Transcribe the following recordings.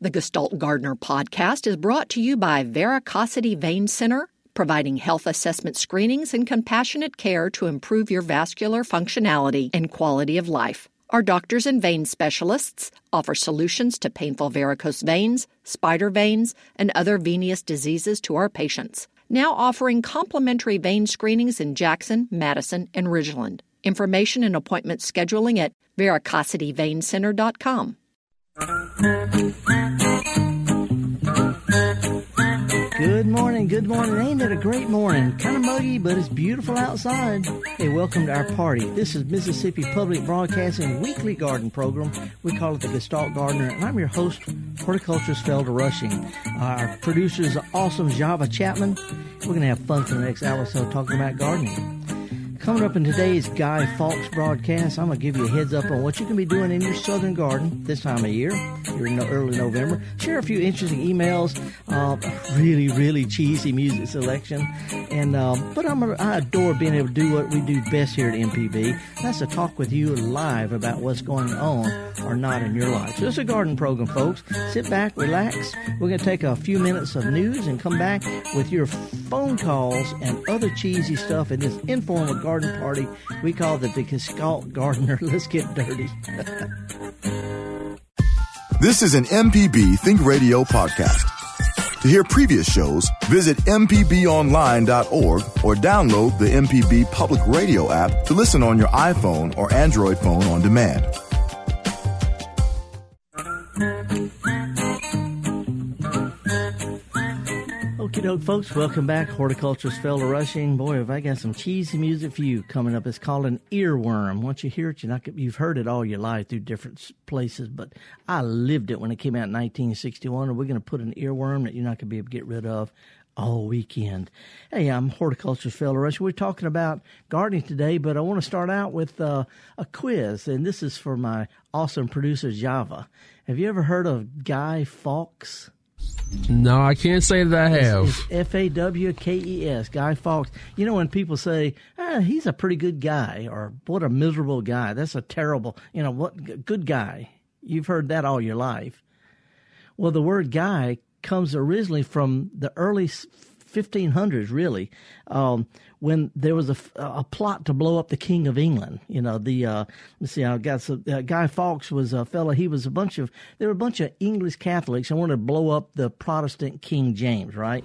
The Gestalt Gardener podcast is brought to you by Veracosity Vein Center, providing health assessment screenings and compassionate care to improve your vascular functionality and quality of life. Our doctors and vein specialists offer solutions to painful varicose veins, spider veins, and other venous diseases to our patients. Now offering complimentary vein screenings in Jackson, Madison, and Ridgeland. Information and appointment scheduling at veracosityveincenter.com. Good morning, good morning. Ain't it a great morning? Kind of muggy, but it's beautiful outside. Hey, welcome to our party. This is Mississippi Public Broadcasting weekly garden program. We call it the Gestalt Gardener, and I'm your host, horticulturist Felder Rushing. Our producer is awesome Java Chapman. We're going to have fun for the next hour or so talking about gardening. Coming up in today's Guy Fawkes broadcast, I'm going to give you a heads up on what you can be doing in your southern garden this time of year. You're in early November. Share a few interesting emails, uh, really, really cheesy music selection. And uh, but I'm a, I adore being able to do what we do best here at MPB. That's to talk with you live about what's going on or not in your life. So it's a garden program, folks. Sit back, relax. We're going to take a few minutes of news and come back with your phone calls and other cheesy stuff in this informal garden party we call it the Gestalt Gardener. Let's get dirty. this is an MPB Think Radio podcast. To hear previous shows, visit MPBOnline.org or download the MPB Public Radio app to listen on your iPhone or Android phone on demand. Okie doke, folks. Welcome back. Horticulturist Felder Rushing. Boy, have I got some cheesy music for you coming up. It's called an earworm. Once you hear it, you're not, you've heard it all your life through different places, but I lived it when it came out in 1961. And we're going to put an earworm that you're not going to be able to get rid of all weekend. Hey, I'm horticulturist Felder Rushing. We're talking about gardening today, but I want to start out with uh, a quiz, and this is for my awesome producer, Java. Have you ever heard of Guy Fawkes? No, I can't say that I have. F A W K E S, Guy Fawkes. You know, when people say, ah, he's a pretty good guy, or what a miserable guy, that's a terrible, you know, what good guy. You've heard that all your life. Well, the word guy comes originally from the early 1500s, really, um, when there was a, a plot to blow up the King of England. You know, the uh, let's see, I got some, uh, Guy Fawkes was a fellow. He was a bunch of there were a bunch of English Catholics and wanted to blow up the Protestant King James, right?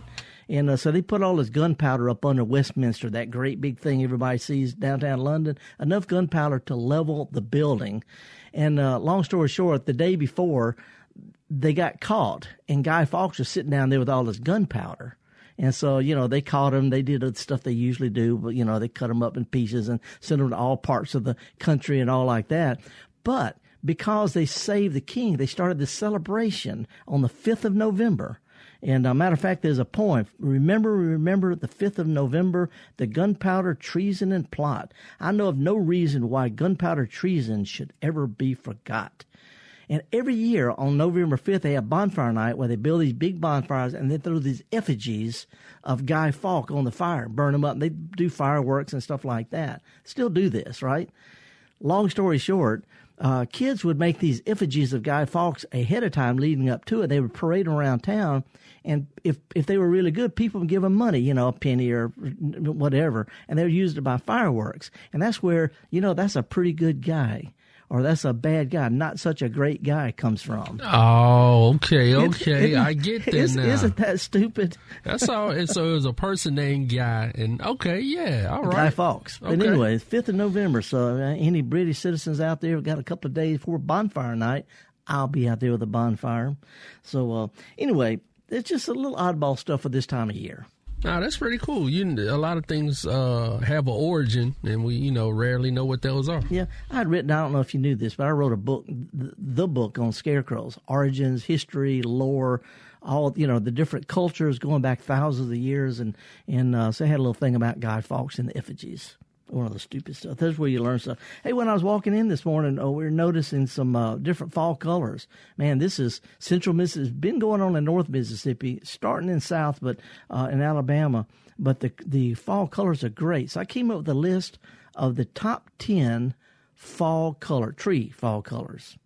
And uh, so they put all this gunpowder up under Westminster, that great big thing everybody sees downtown London. Enough gunpowder to level the building. And uh, long story short, the day before, they got caught, and Guy Fawkes was sitting down there with all this gunpowder. And so, you know, they caught him. They did the stuff they usually do, but, you know, they cut him up in pieces and sent him to all parts of the country and all like that. But because they saved the king, they started this celebration on the 5th of November. And a uh, matter of fact, there's a poem. Remember, remember the 5th of November, the gunpowder treason and plot. I know of no reason why gunpowder treason should ever be forgot. And every year on November 5th, they have bonfire night where they build these big bonfires and they throw these effigies of Guy Fawkes on the fire, burn them up. And they do fireworks and stuff like that. Still do this, right? Long story short, uh, kids would make these effigies of Guy Fawkes ahead of time leading up to it. They would parade around town. And if, if they were really good, people would give them money, you know, a penny or whatever. And they would use it to buy fireworks. And that's where, you know, that's a pretty good guy or that's a bad guy, not such a great guy comes from. Oh, okay, okay, it, it, I get that is, now. Isn't that stupid? That's all. And so it was a person named Guy, and okay, yeah, all right, Guy Fawkes. Okay. But anyway, fifth of November. So uh, any British citizens out there got a couple of days before bonfire night. I'll be out there with a bonfire. So uh, anyway, it's just a little oddball stuff for this time of year. Nah, that's pretty cool. You a lot of things uh, have an origin, and we you know rarely know what those are. Yeah, I had written. I don't know if you knew this, but I wrote a book, the book on scarecrows, origins, history, lore, all you know the different cultures going back thousands of years, and and uh, so I had a little thing about Guy Fawkes and the effigies one of the stupid stuff. That's where you learn stuff. Hey, when I was walking in this morning, oh, we are noticing some uh, different fall colors. Man, this is central Mississippi. It's been going on in North Mississippi, starting in South, but uh, in Alabama. But the the fall colors are great. So I came up with a list of the top ten fall color tree fall colors.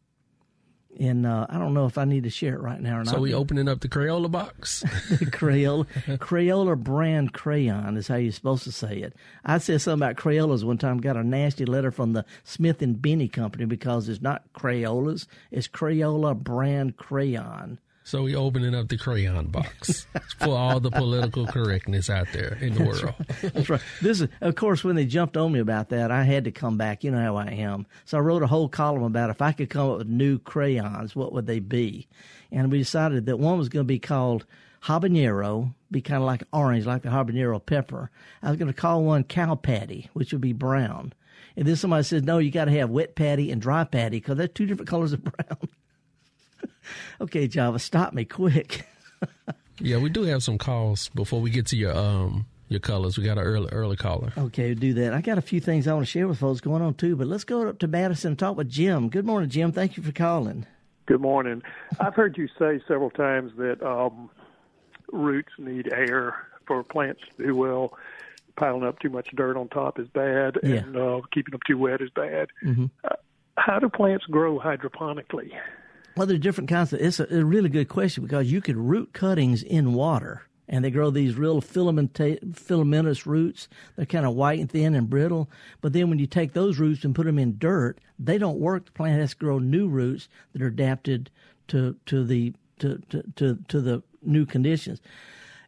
And uh, I don't know if I need to share it right now or not. So we opening up the Crayola box. the Crayola, Crayola brand crayon is how you're supposed to say it. I said something about Crayolas one time. Got a nasty letter from the Smith and Binney company because it's not Crayolas, it's Crayola brand crayon. So we opening up the crayon box for all the political correctness out there in the That's world. Right. That's right. This is, of course, when they jumped on me about that, I had to come back. You know how I am. So I wrote a whole column about if I could come up with new crayons, what would they be? And we decided that one was going to be called habanero, be kind of like orange, like the habanero pepper. I was going to call one cow patty, which would be brown. And then somebody says, no, you got to have wet patty and dry patty because they're two different colors of brown. okay, Java, stop me quick. yeah, we do have some calls before we get to your um your colors. We got an early early caller. Okay, do that. I got a few things I want to share with folks going on too, but let's go up to Madison and talk with Jim. Good morning, Jim. Thank you for calling. Good morning. I've heard you say several times that um, roots need air for plants to do well. Piling up too much dirt on top is bad, Yeah. and uh, keeping them too wet is bad. Mm-hmm. Uh, how do plants grow hydroponically? Well, there are different kinds of. It's a, a really good question because you could root cuttings in water, and they grow these real filamentous roots. They're kind of white and thin and brittle. But then when you take those roots and put them in dirt, they don't work. The plant has to grow new roots that are adapted to to the to to to, to the new conditions.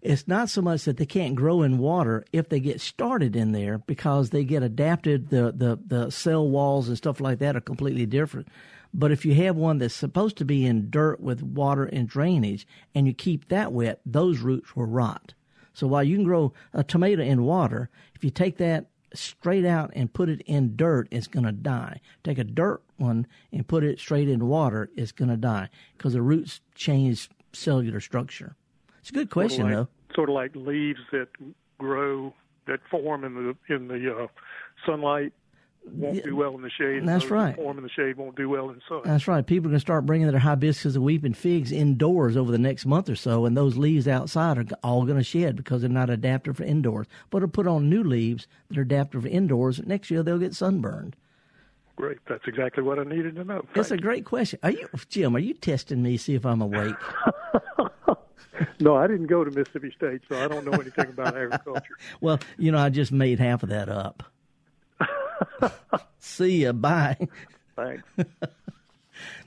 It's not so much that they can't grow in water if they get started in there because they get adapted. The, the, the cell walls and stuff like that are completely different. But if you have one that's supposed to be in dirt with water and drainage and you keep that wet, those roots will rot. So while you can grow a tomato in water, if you take that straight out and put it in dirt, it's going to die. Take a dirt one and put it straight in water, it's going to die because the roots change cellular structure. It's a good question, sort of though. Sort of like leaves that grow that form in the in the uh, sunlight won't Yeah, do well in the shade. that's those that right. Form in the shade won't do well in sun. That's right. People are going to start bringing their hibiscus and weeping figs indoors over the next month or so, and those leaves outside are all going to shed because they're not adapted for indoors. But they'll put on new leaves that are adapted for indoors. Next year they'll get sunburned. Great. That's exactly what I needed to know. It's a great question. Are you, Jim? Are you testing me? See if I'm awake. No, I didn't go to Mississippi State, so I don't know anything about agriculture. Well, you know, I just made half of that up. See ya. Bye. Thanks.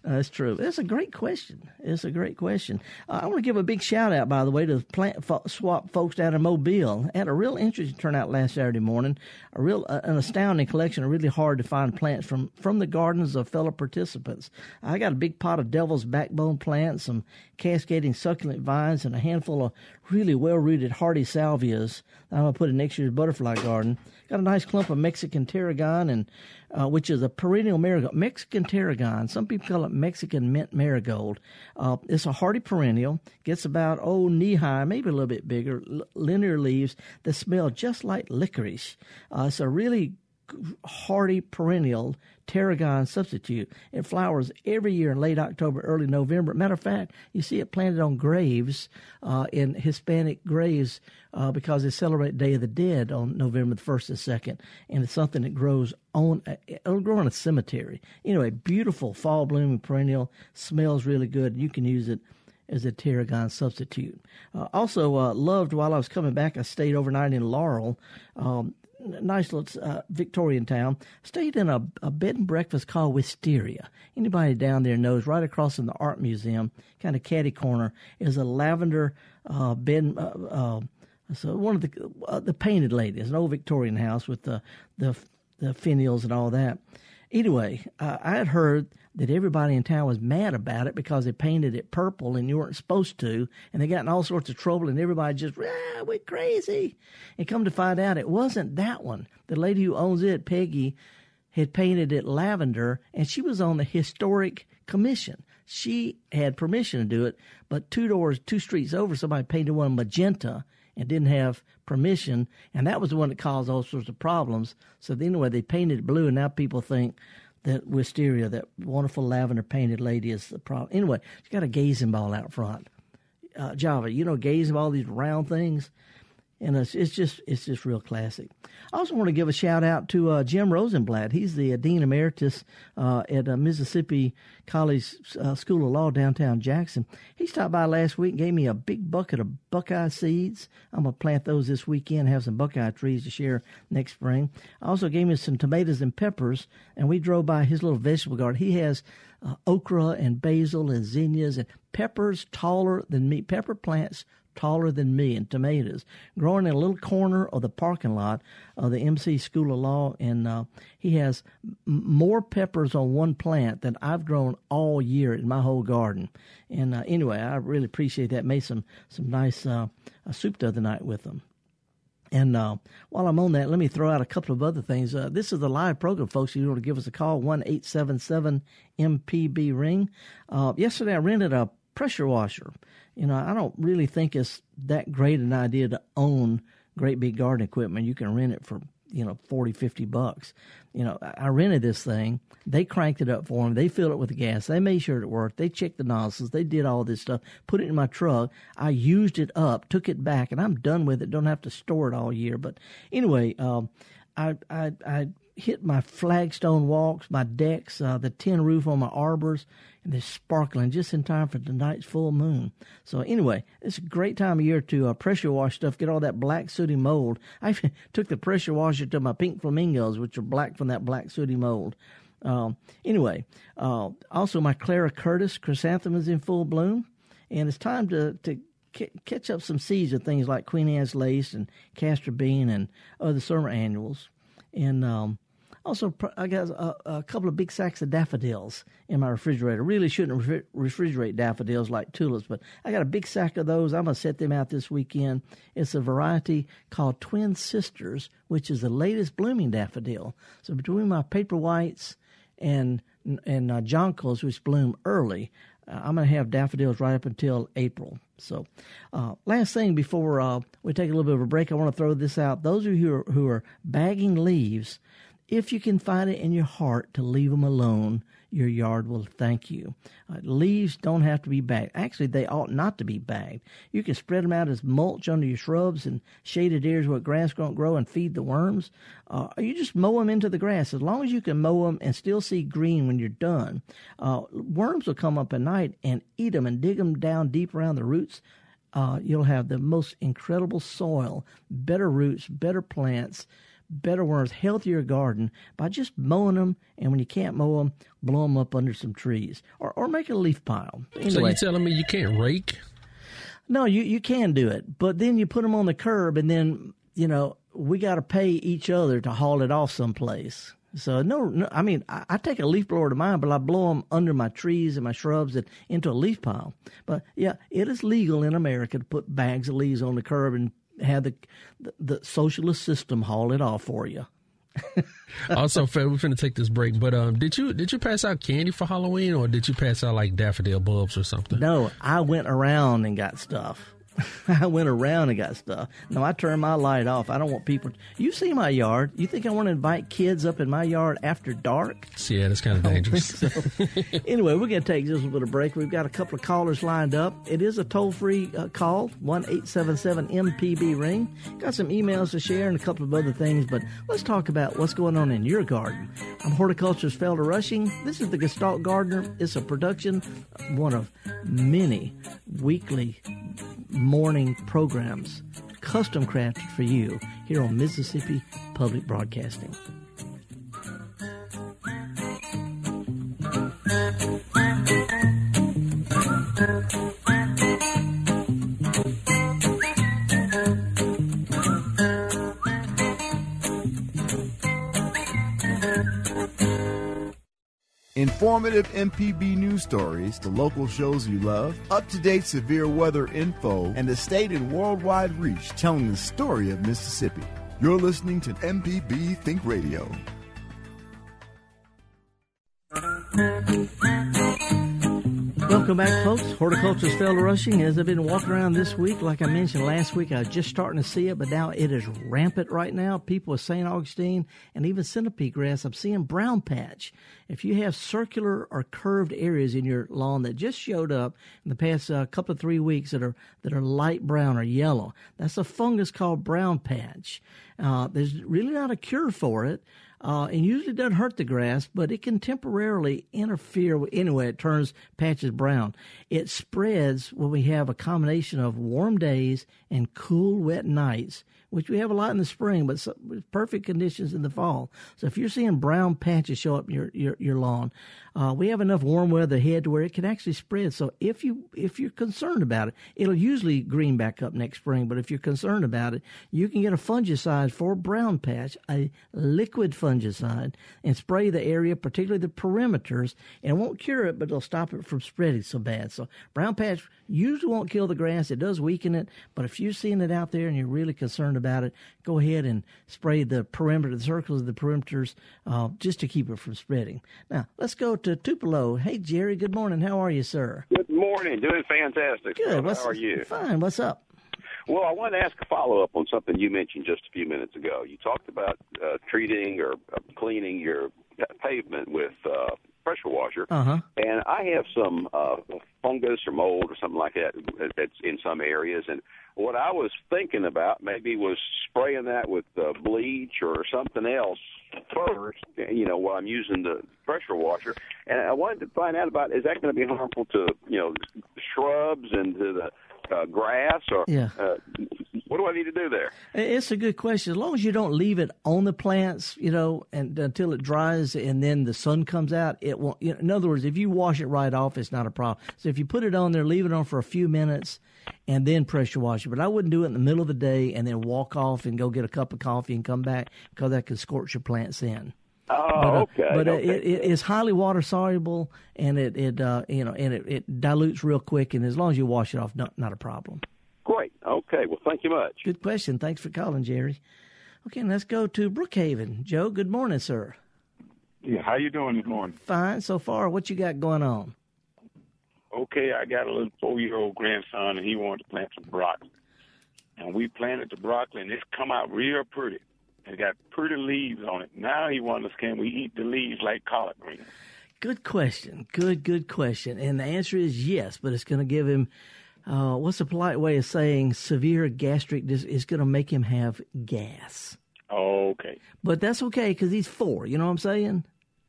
That's true. That's a great question. It's a great question. Uh, I want to give a big shout out, by the way, to the plant fo- swap folks down in Mobile. Had a real interesting turnout last Saturday morning. A real, uh, an astounding collection. Of really hard to find plants from from the gardens of fellow participants. I got a big pot of devil's backbone plants, some cascading succulent vines, and a handful of really well rooted hardy salvias. that I'm gonna put in next year's butterfly garden. Got a nice clump of Mexican tarragon, and uh, which is a perennial marigold. Mexican tarragon. Some people call it Mexican mint marigold. Uh, it's a hardy perennial. Gets about oh knee high, maybe a little bit bigger. L- linear leaves that smell just like licorice. Uh, it's a really hardy perennial tarragon substitute. It flowers every year in late October, early November. Matter of fact, you see it planted on graves uh, in Hispanic graves uh, because they celebrate Day of the Dead on November the first and second, and it's something that grows on. It'll grow in a cemetery. Anyway, beautiful fall blooming perennial. Smells really good. You can use it as a tarragon substitute. Uh, also, uh, loved while I was coming back, I stayed overnight in Laurel. Um, nice little uh, Victorian town. Stayed in a, a bed and breakfast called Wisteria. Anybody down there knows right across from the art museum, kind of catty corner, is a lavender uh, bed. Uh, uh, so one of the uh, the painted ladies, an old Victorian house with the the the finials and all that. Anyway, uh, I had heard that everybody in town was mad about it because they painted it purple and you weren't supposed to, and they got in all sorts of trouble, and everybody just, ah, we're crazy. And come to find out, it wasn't that one. The lady who owns it, Peggy, had painted it lavender, and she was on the historic commission. She had permission to do it, but two doors, two streets over, somebody painted one magenta and didn't have permission, and that was the one that caused all sorts of problems. So anyway, they painted it blue, and now people think that wisteria, that wonderful lavender painted lady, is the problem. Anyway, she's got a gazing ball out front. Uh, Java, you know, gazing ball, these round things. And it's, it's just it's just real classic. I also want to give a shout out to uh, Jim Rosenblatt. He's the uh, dean emeritus uh, at uh, Mississippi College uh, School of Law downtown Jackson. He stopped by last week and gave me a big bucket of Buckeye seeds. I'm gonna plant those this weekend. Have some Buckeye trees to share next spring. I also gave me some tomatoes and peppers, and we drove by his little vegetable garden. He has uh, okra and basil and zinnias and peppers taller than me. Pepper plants taller than me and tomatoes growing in a little corner of the parking lot of the MC School of Law. And uh, he has more peppers on one plant than I've grown all year in my whole garden. And uh, anyway, I really appreciate that. Made some, some nice uh, soup the other night with them. And uh, while I'm on that, let me throw out a couple of other things. Uh, this is a live program, folks. You want to give us a call, one eight seven seven MPB ring. Uh, yesterday, I rented a pressure washer. You know, I don't really think it's that great an idea to own great big garden equipment. You can rent it for you know 40 50 bucks. You know i rented this thing. They cranked it up for me. They filled it with gas. They made sure it worked. They checked the nozzles. They did all this stuff put it in my truck. I used it up took it back and i'm done with it. Don't have to store it all year. But anyway um, I, I i hit my flagstone walks my decks uh, the tin roof on my arbors and they're sparkling just in time for tonight's full moon. So anyway, it's a great time of year to uh, pressure wash stuff, get all that black sooty mold. I took the pressure washer to my pink flamingos, which are black from that black sooty mold. Um, anyway, uh, also my Clara Curtis chrysanthemum is in full bloom, and it's time to to catch up some seeds of things like Queen Anne's lace and castor bean and other summer annuals. And um, also, I got a, a, couple of big sacks of daffodils in my refrigerator. Really shouldn't refrigerate daffodils like tulips, but I got a big sack of those. I'm going to set them out this weekend. It's a variety called Twin Sisters, which is the latest blooming daffodil. So between my paper whites and and uh, jonquils, which bloom early, uh, I'm going to have daffodils right up until April. So, uh, last thing before uh, we take a little bit of a break, I want to throw this out. Those of you who are, who are bagging leaves, if you can find it in your heart to leave them alone, your yard will thank you. Uh, leaves don't have to be bagged. Actually, they ought not to be bagged. You can spread them out as mulch under your shrubs and shaded areas where grass won't grow and feed the worms. Uh, you just mow them into the grass. As long as you can mow them and still see green when you're done, uh, worms will come up at night and eat them and dig them down deep around the roots. Uh, you'll have the most incredible soil, better roots, better plants better worms, healthier garden by just mowing them, and when you can't mow them, blow them up under some trees or, or make a leaf pile. Anyway, so you're telling me you can't rake? No, you, you can do it, but then you put them on the curb, and then, you know, we got to pay each other to haul it off someplace. So no, no I mean I, I, take a leaf blower to mine, but I blow them under my trees and my shrubs and into a leaf pile. But yeah, it is legal in America to put bags of leaves on the curb and have the, the, socialist system haul it off for you. also, we're finna take this break, but um, did you did you pass out candy for Halloween, or did you pass out like daffodil bulbs or something? No, I went around and got stuff. I went around and got stuff. No, I turned my light off. I don't want people. You see my yard. You think I want to invite kids up in my yard after dark? Yeah, that's kind of dangerous. So. anyway, we're going to take just a little bit of break. We've got a couple of callers lined up. It is a toll free uh, call, 1 877 MPB ring. Got some emails to share and a couple of other things, but let's talk about what's going on in your garden. I'm horticulturist Felder Rushing. This is the Gestalt Gardener. It's a production, one of many weekly morning programs custom crafted for you here on Mississippi Public Broadcasting. Informative MPB news stories, the local shows you love, up to date severe weather info, and the state and worldwide reach telling the story of Mississippi. You're listening to MPB Think Radio. Welcome back, folks. Horticulturist Felder Rushing. As I've been walking around this week, like I mentioned last week, I was just starting to see it, but now it is rampant right now. People with St. Augustine and even centipede grass, I'm seeing brown patch. If you have circular or curved areas in your lawn that just showed up in the past uh, couple of three weeks that are that are light brown or yellow, that's a fungus called brown patch. Uh, there's really not a cure for it. Uh, and usually doesn't hurt the grass, but it can temporarily interfere. With, anyway, it turns patches brown. It spreads when we have a combination of warm days and cool, wet nights which we have a lot in the spring, but perfect conditions in the fall. So if you're seeing brown patches show up in your your, your lawn, uh, we have enough warm weather ahead to where it can actually spread. So if you if you're concerned about it, it'll usually green back up next spring. But if you're concerned about it, you can get a fungicide for brown patch, a liquid fungicide, and spray the area, particularly the perimeters, and it won't cure it, but it'll stop it from spreading so bad. So brown patch usually won't kill the grass. It does weaken it, but if you're seeing it out there and you're really concerned about it, go ahead and spray the perimeter, the circles of the perimeters, uh, just to keep it from spreading. Now, let's go to Tupelo. Hey, Jerry, good morning. How are you, sir? Good morning. Doing fantastic. Good. How are you? Fine. What's up? Well, I wanted to ask a follow up on something you mentioned just a few minutes ago. You talked about uh, treating or uh, cleaning your pavement with uh, pressure washer, uh-huh. and I have some uh, fungus or mold or something like that that's in some areas. And what I was thinking about maybe was spraying that with uh, bleach or something else first. You know, while I'm using the pressure washer, and I wanted to find out about is that going to be harmful to you know shrubs and to the uh, grass or yeah. uh, what do I need to do there? It's a good question. As long as you don't leave it on the plants, you know, and until it dries and then the sun comes out, it won't. You know, in other words, if you wash it right off, it's not a problem. So if you put it on there, leave it on for a few minutes, and then pressure wash it. But I wouldn't do it in the middle of the day and then walk off and go get a cup of coffee and come back because that could scorch your plants in. Oh, but, uh, okay. But uh, okay. it, it is highly water soluble, and it it uh, you know and it, it dilutes real quick. And as long as you wash it off, not not a problem. Great. Okay. Well, thank you much. Good question. Thanks for calling, Jerry. Okay, let's go to Brookhaven. Joe, good morning, sir. Yeah, how you doing this morning? Fine so far. What you got going on? Okay, I got a little four-year-old grandson, and he wanted to plant some broccoli. And we planted the broccoli, and it's come out real pretty. It got pretty leaves on it. Now he wonders, can we eat the leaves like collard greens? Good question. Good, good question. And the answer is yes, but it's going to give him, uh, what's a polite way of saying severe gastric, dis- it's going to make him have gas. Okay. But that's okay because he's four. You know what I'm saying?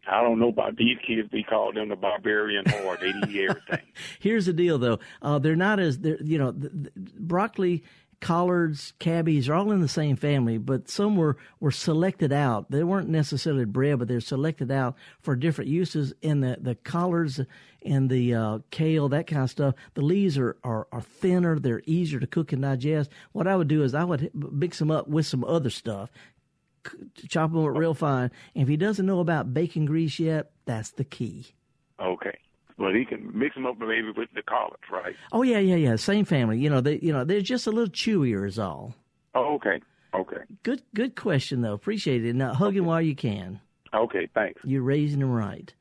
I don't know about these kids. We call them the barbarian horde. They eat everything. Here's the deal, though. Uh, they're not as they're you know the, the, broccoli, collards, cabbies are all in the same family, but some were were selected out. They weren't necessarily bred, but they're selected out for different uses. In the the collards and the uh, kale, that kind of stuff, the leaves are, are are thinner. They're easier to cook and digest. What I would do is I would mix them up with some other stuff chop them up real fine. And if he doesn't know about bacon grease yet, that's the key. Okay. Well, he can mix them up maybe with the collards, right? Oh yeah, yeah, yeah. Same family. You know, they you know they're just a little chewier is all. Oh, okay. Okay. Good good question though. Appreciate it. Now hug okay. him while you can. Okay, thanks. You're raising him right.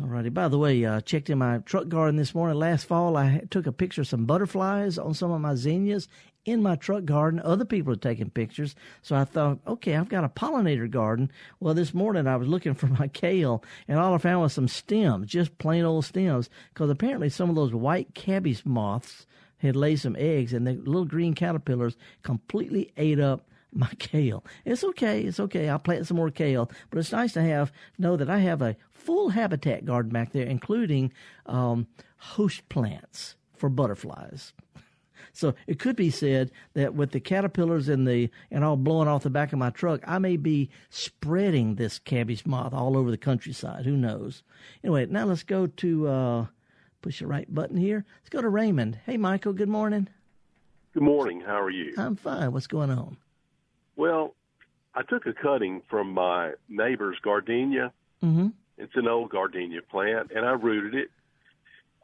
All righty. By the way, uh, checked in my truck garden this morning. Last fall, I took a picture of some butterflies on some of my zinnias in my truck garden. Other people are taking pictures. So I thought, okay, I've got a pollinator garden. Well, this morning I was looking for my kale, and all I found was some stems, just plain old stems, because apparently some of those white cabbage moths had laid some eggs, and the little green caterpillars completely ate up my kale. It's okay. It's okay. I'll plant some more kale, but it's nice to have know that I have a full habitat garden back there, including um, host plants for butterflies. So it could be said that with the caterpillars and the and all blowing off the back of my truck, I may be spreading this cabbage moth all over the countryside. Who knows? Anyway, now let's go to uh, push the right button here. Let's go to Raymond. Hey, Michael. Good morning. Good morning. How are you? I'm fine. What's going on? Well, I took a cutting from my neighbor's gardenia. Mm-hmm. It's an old gardenia plant, and I rooted it.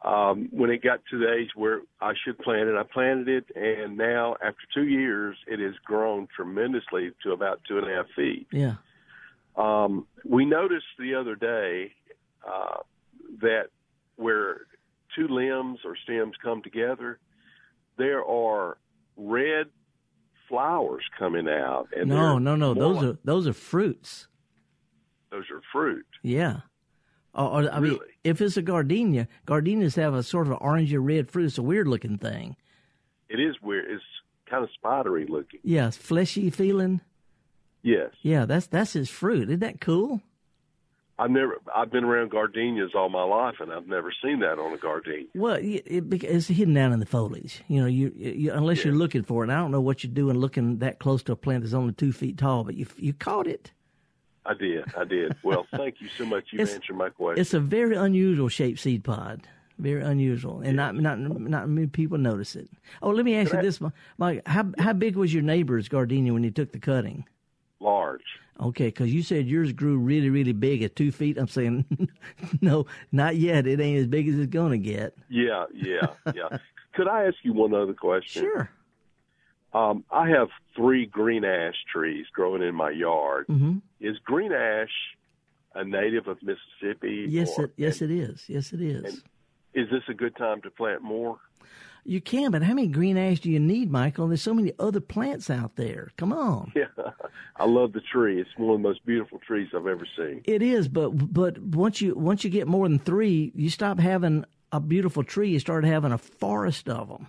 Um, when it got to the age where I should plant it, I planted it, and now after two years, it has grown tremendously to about two and a half feet. Yeah. Um, we noticed the other day uh, that where two limbs or stems come together, there are red flowers coming out. And no, no, no. Those more- are those are fruits. those are fruit. Yeah. Or, or, I mean, Really? if it's a gardenia, gardenias have a sort of an orange or red fruit. It's a weird looking thing. It is weird. It's kind of spidery looking. Yeah, fleshy feeling. Yes, Yeah, that's that's his fruit. Isn't that cool? I've never. I've been around gardenias all my life, and I've never seen that on a gardenia. Well, it, it, it's hidden down in the foliage. You know, you, you unless you're looking for it. And I don't know what you're doing looking that close to a plant that's only two feet tall, but you you caught it. I did. I did. Well, thank you so much. You've It's- answered my question. It's a very unusual shaped seed pod. Very unusual, and not not not many people notice it. Oh, let me ask you this, Mike. How how big was your neighbor's gardenia when you took the cutting? large. Okay, because you said yours grew really, really big at two feet. I'm saying, no, not yet. It ain't as big as it's going to get. Yeah, yeah, yeah. Could I ask you one other question? Sure. Um, I have three green ash trees growing in my yard. hmm Is green ash a native of Mississippi? Yes, or- it, yes, it is. Yes, it is. and- Is this a good time to plant more? You can, but how many green ash do you need, Michael? There's so many other plants out there. Come on. Yeah, I love the tree. It's one of the most beautiful trees I've ever seen. It is, but but once you once you get more than three, you stop having a beautiful tree. You start having a forest of them.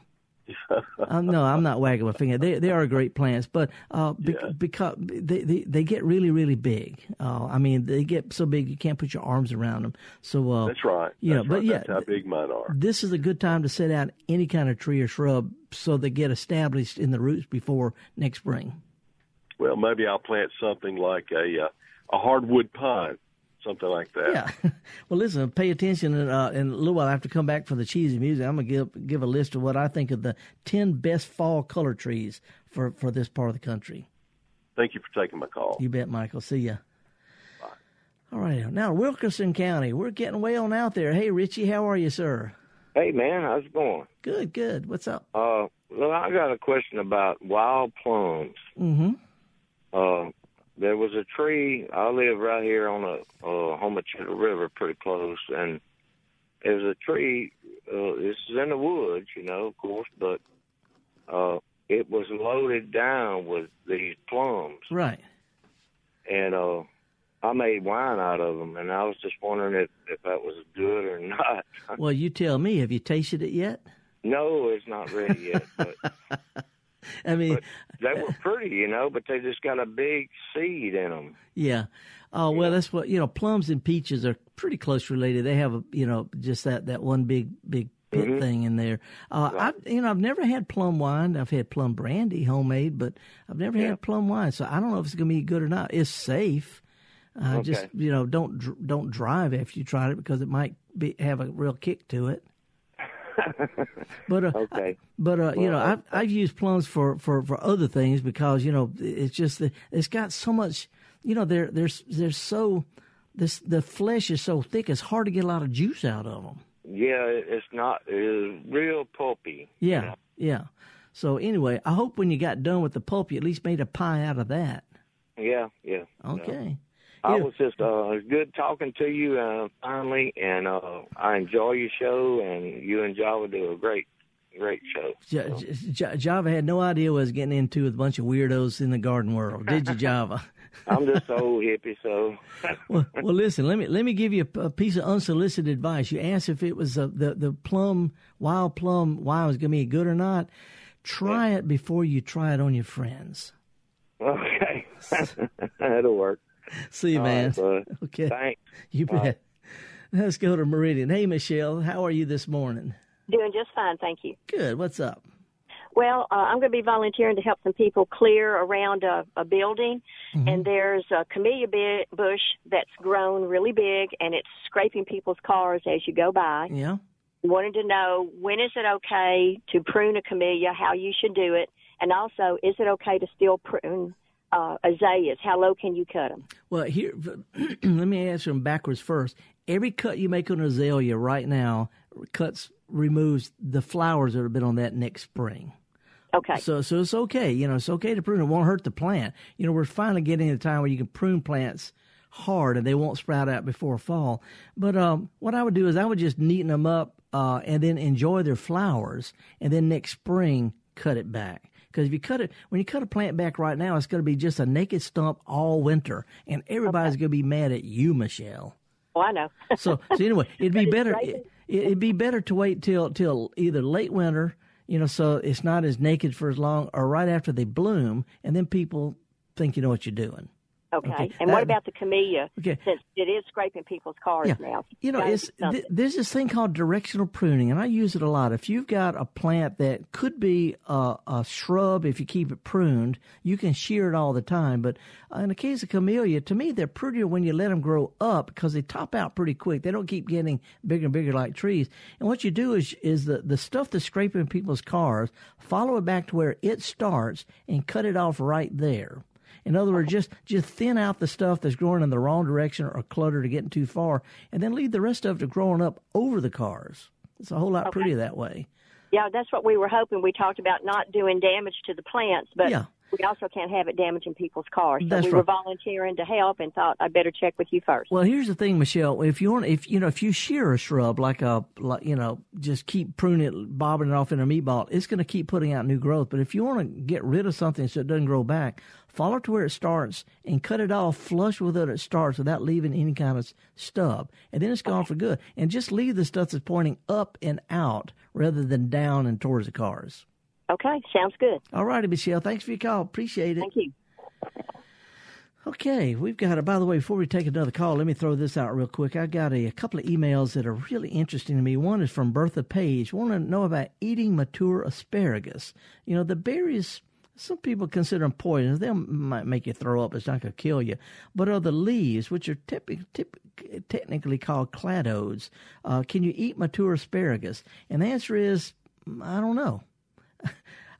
um, no, I'm not wagging my finger. They they are great plants, but uh, be, Yeah. because they, they they get really really big. Uh, I mean, they get so big you can't put your arms around them. So uh, That's right. You know, That's but yeah, That's how big mine are. this is a good time to set out any kind of tree or shrub so they get established in the roots before next spring. Well, maybe I'll plant something like a uh, a hardwood pine, something like that. Yeah. well, listen, pay attention. And, uh, in a little while, I have to come back for the cheesy music. I'm going to give give a list of what I think of the 10 best fall color trees for, for this part of the country. Thank you for taking my call. You bet, Michael. See ya. All right. Now, Wilkerson County. We're getting way on out there. Hey, Richie, how are you, sir? Hey man, how's it going? Good, good. What's up? Uh, well, I got a question about wild plums. Mm-hmm. Uh, there was a tree. I live right here on the uh, Homochitto River, pretty close, and there's a tree. Uh, this is in the woods, you know, of course, but uh, it was loaded down with these plums, Right. and uh, I made wine out of them, and I was just wondering if if that was good or not. Well, you tell me. Have you tasted it yet? no, it's not ready yet, but. I mean, They were pretty, you know, but they just got a big seed in them. Yeah. Oh well, that's what you know. Plums and peaches are pretty close related. They have a you know just that that one big big pit thing in there. Uh, I've you know I've never had plum wine. I've had plum brandy homemade, but I've never had plum wine. So I don't know if it's gonna be good or not. It's safe. Uh, Just you know don't dr- don't drive after you try it because it might be have a real kick to it. But uh, Okay. but uh, you know, I've I've used plums for, for, for other things because you know it's just it's got so much. You know, they're they're they're so this the flesh is so thick. It's hard to get a lot of juice out of them. Yeah, it's not. It's real pulpy. Yeah, yeah. So anyway, I hope when you got done with the pulp, you at least made a pie out of that. Yeah, yeah. Okay. I Yeah. was just uh, good talking to you uh, finally, and uh, I enjoy your show, and you and Java do a great, great show. J- J- J- Java had no idea what I was getting into with a bunch of weirdos in the garden world, did you, Java? I'm just old hippie, so well, well, listen. Let me let me give you a, a piece of unsolicited advice. You asked if it was uh the the plum wild plum wine was going to be good or not. Try it before you try it on your friends. okay, that'll work. See you, All man. right, okay, Thanks. you bet. Let's go to Meridian. Hey, Michelle, how are you this morning? Doing just fine, thank you. Good. What's up? Well, uh, I'm going to be volunteering to help some people clear around a, a building, and there's a camellia bi- bush that's grown really big, and it's scraping people's cars as you go by. Yeah. Wanted to know when is it okay to prune a camellia, how you should do it, and also is it okay to still prune uh, azaleas? How low can you cut them? Well, here, let me answer them backwards first. Every cut you make on an azalea right now cuts removes the flowers that have been on that next spring. Okay. So, so it's okay. You know, it's okay to prune. It won't hurt the plant. You know, we're finally getting to the time where you can prune plants hard and they won't sprout out before fall. But um, what I would do is I would just neaten them up uh, and then enjoy their flowers, and then next spring cut it back. Because if you cut it, when you cut a plant back right now, it's going to be just a naked stump all winter, and everybody's okay. going to be mad at you, Michelle. Oh, I know. so, so anyway, it'd be better. It, it'd be better to wait till till either late winter, you know, so it's not as naked for as long, or right after they bloom, and then people think you know what you're doing. Okay. okay. And what about the camellia? Okay. Since it is scraping people's cars yeah. now. You know, it's th- there's this thing called directional pruning, and I use it a lot. If you've got a plant that could be a, a shrub, if you keep it pruned, you can shear it all the time. But uh, in the case of camellia, to me, they're prettier when you let them grow up because they top out pretty quick. They don't keep getting bigger and bigger like trees. And what you do is is the the stuff that's scraping people's cars, follow it back to where it starts and cut it off right there. In other words, just just thin out the stuff that's growing in the wrong direction or cluttered or getting too far, and then leave the rest of it to growing up over the cars. It's a whole lot okay. prettier that way. Yeah, that's what we were hoping. We talked about not doing damage to the plants, but yeah we also can't have it damaging people's cars. So That's we right. were volunteering to help and thought I'd better check with you first. Well, here's the thing, Michelle. If you want, if you know, if you shear a shrub like a, like, you know, just keep pruning it, bobbing it off in a meatball, it's going to keep putting out new growth. But if you want to get rid of something so it doesn't grow back, follow it to where it starts and cut it off flush with where it starts without leaving any kind of stub, and then it's gone for good. And just leave the stuff that's pointing up and out rather than down and towards the cars. Okay, sounds good. All righty, Michelle. Thanks for your call. Appreciate it. Thank you. Okay, we've got a. By the way, before we take another call, let me throw this out real quick. I got a, a couple of emails that are really interesting to me. One is from Bertha Page. Want to know about eating mature asparagus? You know, the berries. Some people consider them poisonous. They might make you throw up. It's not going to kill you. But are the leaves, which are typ- technically called cladodes, uh, can you eat mature asparagus? And the answer is, I don't know.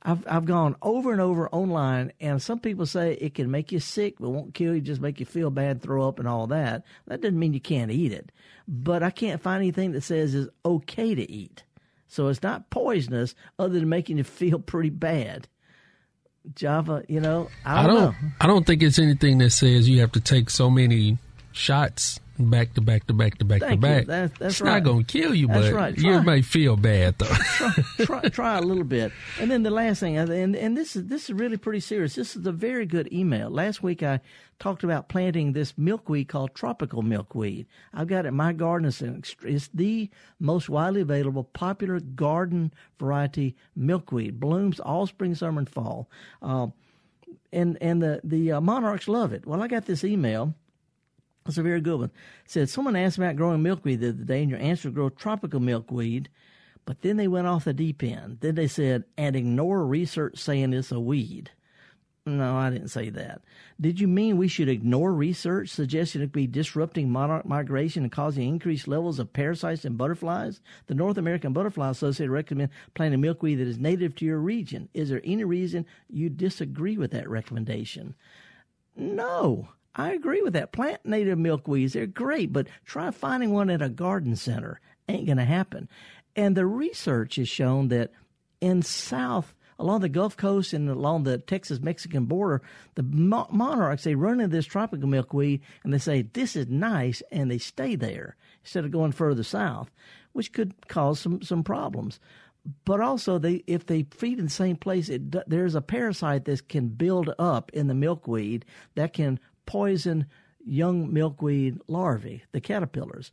I've I've gone over and over online, and some people say it can make you sick, but won't kill you, just make you feel bad, throw up, and all that. That doesn't mean you can't eat it, but I can't find anything that says it's okay to eat. So it's not poisonous, other than making you feel pretty bad. Java, you know, I don't, I don't know. I don't think it's anything that says you have to take so many shots back to back to back to back Thank to back. That, that's it's right. not going to kill you, that's but right. you may feel bad though. try, try, try, a little bit, and then the last thing, and and this is this is really pretty serious. This is a very good email. Last week I talked about planting this milkweed called tropical milkweed. I've got it in my garden. It's, an, it's the most widely available, popular garden variety milkweed. Blooms all spring, summer, and fall. Uh, and and the the uh, monarchs love it. Well, I got this email that's a very good one. Said someone asked about growing milkweed the other day, and your answer grow tropical milkweed. But then they went off the deep end. Then they said, and ignore research saying it's a weed. No, I didn't say that. Did you mean we should ignore research suggesting it could be disrupting monarch migration and causing increased levels of parasites in butterflies? The North American Butterfly Association recommends planting milkweed that is native to your region. Is there any reason you disagree with that recommendation? No. I agree with that. Plant native milkweeds, they're great, but try finding one at a garden center. Ain't going to happen. And the research has shown that in South, along the Gulf Coast and along the Texas Mexican border, the monarchs, they run into this tropical milkweed and they say, This is nice, and they stay there instead of going further south, which could cause some, some problems but also they if they feed in the same place it there's a parasite that can build up in the milkweed that can poison young milkweed larvae, the caterpillars.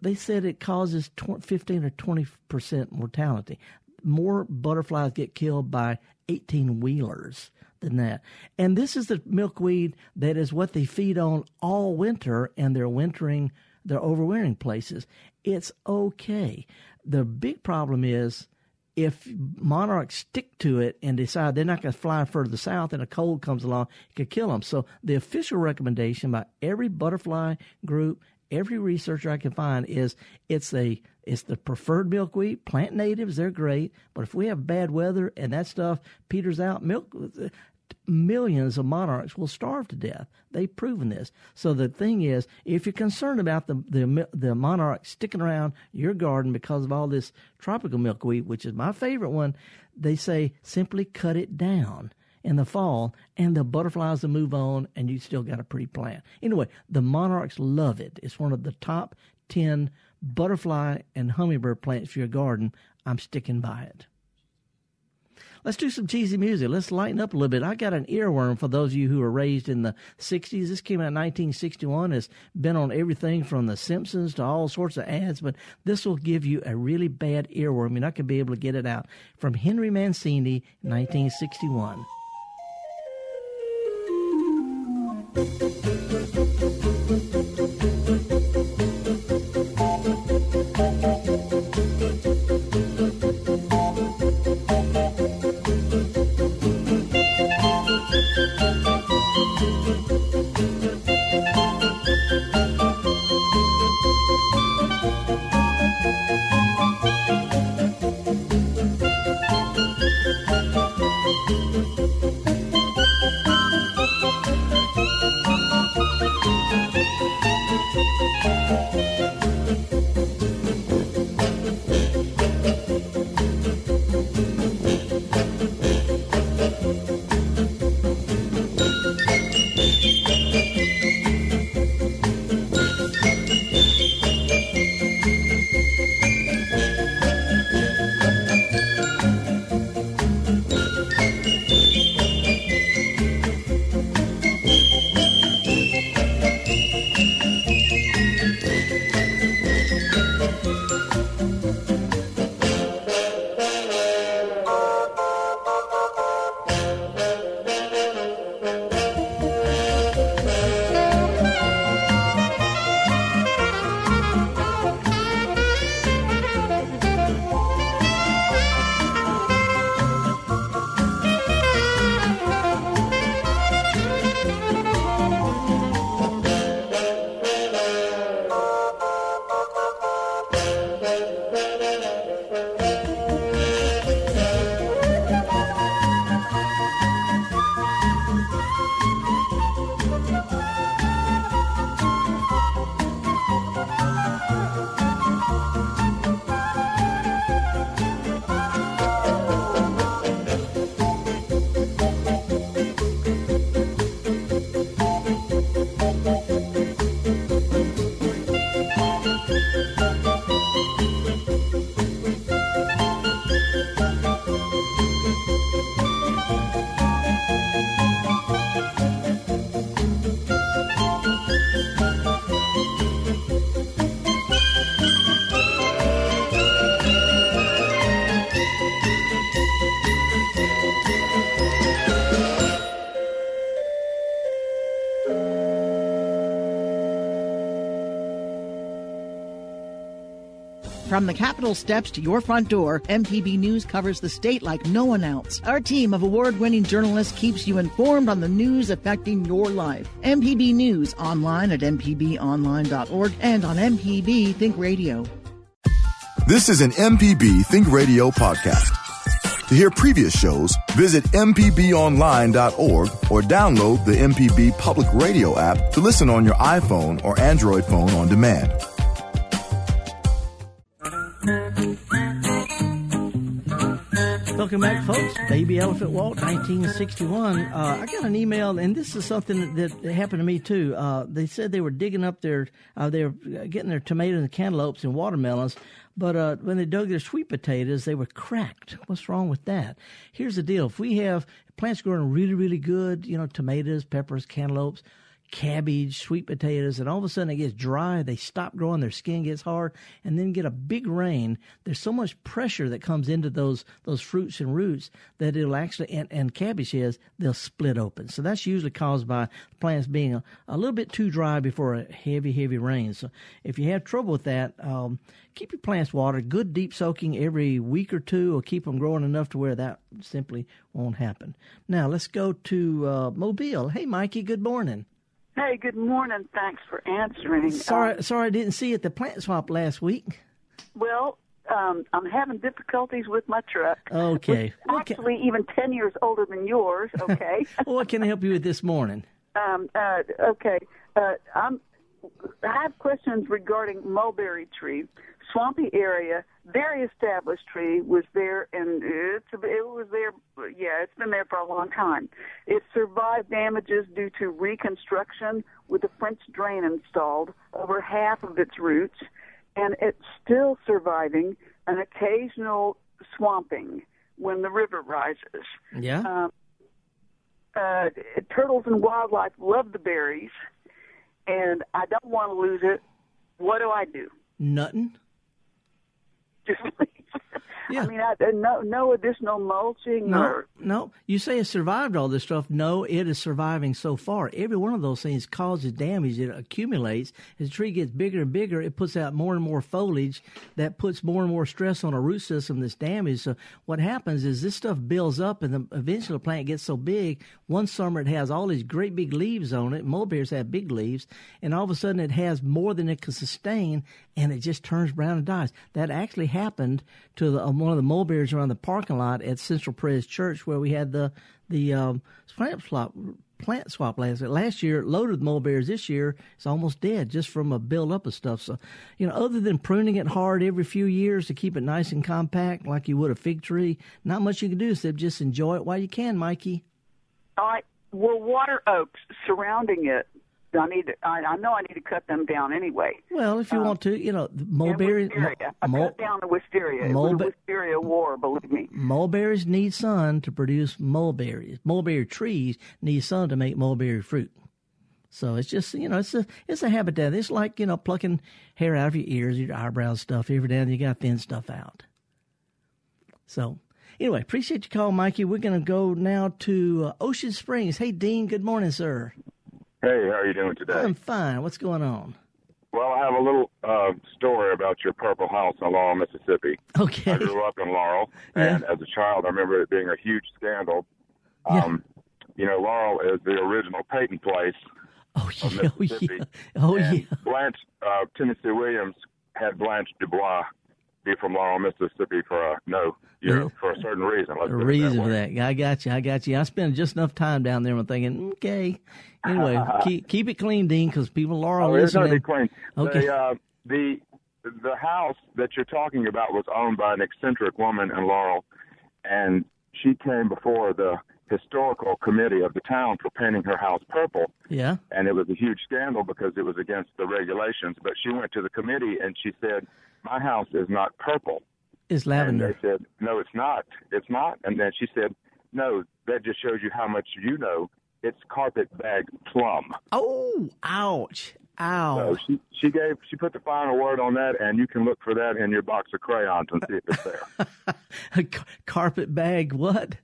They said it causes 15 or 20 percent mortality. More butterflies get killed by 18 wheelers than that. And this is the milkweed that is what they feed on all winter, and they're wintering, they're overwintering places. It's okay. The big problem is if monarchs stick to it and decide they're not going to fly further south and a cold comes along, it could kill them. So the official recommendation by every butterfly group, every researcher I can find is it's a it's the preferred milkweed. Plant natives, they're great, but if we have bad weather and that stuff peters out, milk millions of monarchs will starve to death. They've proven this. So the thing is, if you're concerned about the the, the monarch sticking around your garden because of all this tropical milkweed, which is my favorite one, they say simply cut it down. in the fall, and the butterflies will move on, and you still got a pretty plant. Anyway, the monarchs love it. It's one of the top 10 butterfly and hummingbird plants for your garden. I'm sticking by it. Let's do some cheesy music. Let's lighten up a little bit. I got an earworm for those of you who were raised in the 60s. This came out in 1961. It's been on everything from The Simpsons to all sorts of ads, but this will give you a really bad earworm. You're not going to be able to get it out. From Henry Mancini, 1961. From the Capitol steps to your front door, MPB News covers the state like no one else. Our team of award winning journalists keeps you informed on the news affecting your life. MPB News online at MPBOnline.org and on MPB Think Radio. This is an MPB Think Radio podcast. To hear previous shows, visit MPBOnline.org or download the MPB Public Radio app to listen on your iPhone or Android phone on demand. Welcome back, folks. Baby Elephant Walk, 1961. Uh, I got an email, and this is something that, that happened to me too. Uh, they said they were digging up their, uh, they were getting their tomatoes and cantaloupes and watermelons, but uh, when they dug their sweet potatoes, they were cracked. What's wrong with that? Here's the deal: if we have plants growing really, really good, you know, tomatoes, peppers, cantaloupes cabbage, sweet potatoes, and all of a sudden it gets dry, they stop growing, their skin gets hard, and then get a big rain. There's so much pressure that comes into those those fruits and roots that it'll actually and, and cabbage heads they'll split open. So that's usually caused by plants being a, a little bit too dry before a heavy, heavy rain. So if you have trouble with that, um, keep your plants watered. Good deep soaking every week or two will keep them growing enough to where that simply won't happen. Now let's go to uh, Mobile. Hey, Mikey. Good morning. Hey, good morning. Thanks for answering. Sorry, um, sorry, I didn't see you at the plant swap last week. Well, um, I'm having difficulties with my truck. Okay. Actually, can... even ten years older than yours. Okay. well, what can I help you with this morning? Um, uh, okay. Uh, I'm. I have questions regarding mulberry tree, swampy area, very established tree was there, and it's, it was there. Yeah, it's been there for a long time. It survived damages due to reconstruction with a French drain installed over half of its roots, and it's still surviving an occasional swamping when the river rises. Yeah. Um, uh, turtles and wildlife love the berries, and I don't want to lose it. What do I do? Nothing. differently just I mean, I, uh, no, no additional mulching No, or no. You say it survived all this stuff. No, it is surviving so far. Every one of those things causes damage. It accumulates. As the tree gets bigger and bigger, it puts out more and more foliage that puts more and more stress on a root system that's damaged. So what happens is this stuff builds up, and then eventually the plant gets so big. One summer it has all these great big leaves on it. Mulberries have big leaves, and all of a sudden it has more than it can sustain, and it just turns brown and dies. That actually happened to the, um, one of the mulberries around the parking lot at Central Pres Church where we had the the um, plant swap plant swap last last year. Loaded with mulberries. This year it's almost dead just from a build up of stuff. So, you know, other than pruning it hard every few years to keep it nice and compact like you would a fig tree, not much you can do except just enjoy it while you can, Mikey. all right. Well, water oaks surrounding it. I need. To, I, I know I need to cut them down anyway. Well, if you Um, want to, you know, And mulberry. wisteria. I mul- cut down the wisteria. It mulbe- a wisteria war, believe me. mulberries need sun to produce mulberries. Mulberry trees need sun to make mulberry fruit. So it's just you know it's a it's a habitat. It's like you know plucking hair out of your ears, your eyebrows, stuff. Every day you got to thin stuff out. So anyway, appreciate your call, Mikey. We're going to go now to uh, Ocean Springs. Hey, Dean. Good morning, sir. Hey, how are you doing today? I'm fine. What's going on? Well, I have a little uh, story about your purple house in Laurel, Mississippi. Okay. I grew up in Laurel, and as a child, I remember it being a huge scandal. Um, You know, Laurel is the original Peyton place Oh of yeah. Oh yeah. Oh and yeah. Blanche uh, Tennessee Williams had Blanche Dubois be from Laurel, Mississippi for a no, you know, for a certain reason. Let's a reason that for that. I got you. I got you. I spent just enough time down there I'm thinking, okay. Anyway, keep keep it clean, Dean, because people are Oh, it's going to listening. be clean. Okay. The, uh, the the house that you're talking about was owned by an eccentric woman in Laurel, and she came before the historical committee of the town for painting her house purple. Yeah. And it was a huge scandal because it was against the regulations. But she went to the committee and she said, "My house is not purple." It's And lavender. they said, "No, it's not. It's not." And then she said, "No, that just shows you how much you know. It's carpet bag plum." Oh, ouch. Ow. So she she gave she put the final word on that, and you can look for that in your box of crayons and see if it's there. Carpet bag what?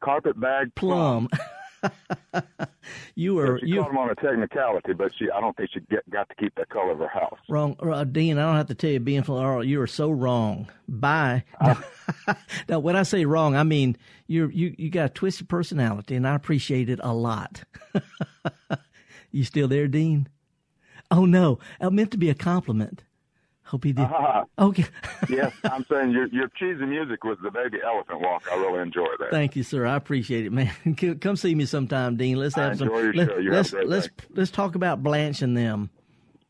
Carpet bag Plum. you were she you caught him on a technicality, but she I don't think she get, got to keep that color of her house. wrong, uh, Dean. I don't have to tell you, being from Laurel, you are so wrong. Bye. now, when I say wrong, I mean you you you got a twisted personality, and I appreciate it a lot. you still there, Dean? Oh no, I meant to be a compliment. Hope he did. Ah, Okay. yes, I'm saying your your cheesy music was the baby elephant walk. I really enjoyed that. Thank you, sir. I appreciate it, man. Come see me sometime, Dean. Let's have some. show. You let's let's let's talk about Blanche and them.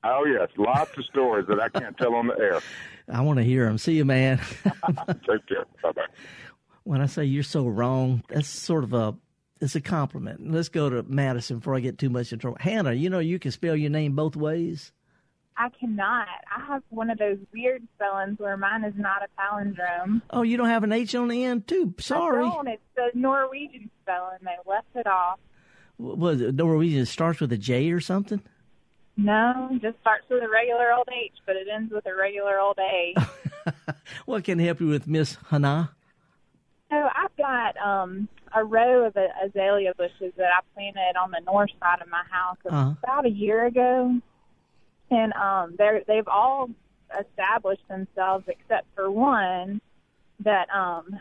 Oh yes, lots of stories that I can't tell on the air. I want to hear them. See you, man. Take care. Bye bye. when I say you're so wrong, that's sort of a it's a compliment. Let's go to Madison before I get too much in trouble. Hannah, you know you can spell your name both ways. I cannot. I have one of those weird spellings where mine is not a palindrome. Oh, you don't have an H on the end too. Sorry. I don't. It's the Norwegian spelling. They left it off. Was Norwegian? Starts with a J or something. No, just starts with a regular old H, but it ends with a regular old A. What can help you with Miss Hannah? so I've got um a row of azalea bushes that I planted on the north side of my house Uh-huh. about a year ago, and um they're they've all established themselves except for one that um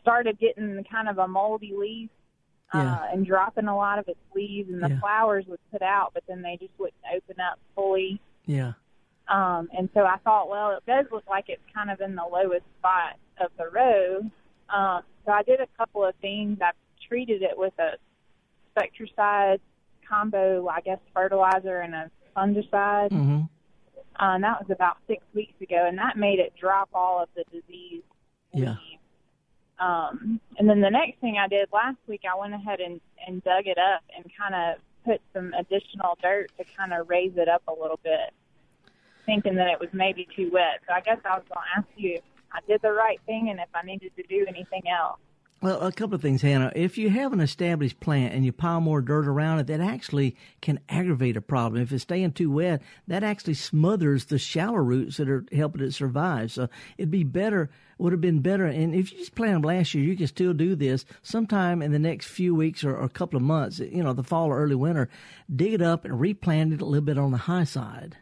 started getting kind of a moldy leaf uh, Yeah. and dropping a lot of its leaves, and the Yeah. flowers would put out, but then they just wouldn't open up fully. Yeah. Um, and so I thought, well, it does look like it's kind of in the lowest spot of the row. Um, so I did a couple of things. I treated it with a Spectracide combo, I guess, fertilizer and a fungicide. Mm-hmm. Uh, and that was about six weeks ago, and that made it drop all of the disease. Yeah. Um, and then the next thing I did last week, I went ahead and, and dug it up and kind of put some additional dirt to kind of raise it up a little bit, thinking that it was maybe too wet. So I guess I was going to ask you if I did the right thing and if I needed to do anything else. Well, a couple of things, Hannah. If you have an established plant and you pile more dirt around it, that actually can aggravate a problem. If it's staying too wet, that actually smothers the shallow roots that are helping it survive. So it'd be better, would have been better. And if you just planted them last year, you can still do this sometime in the next few weeks or, or a couple of months, you know, the fall or early winter, dig it up and replant it a little bit on the high side.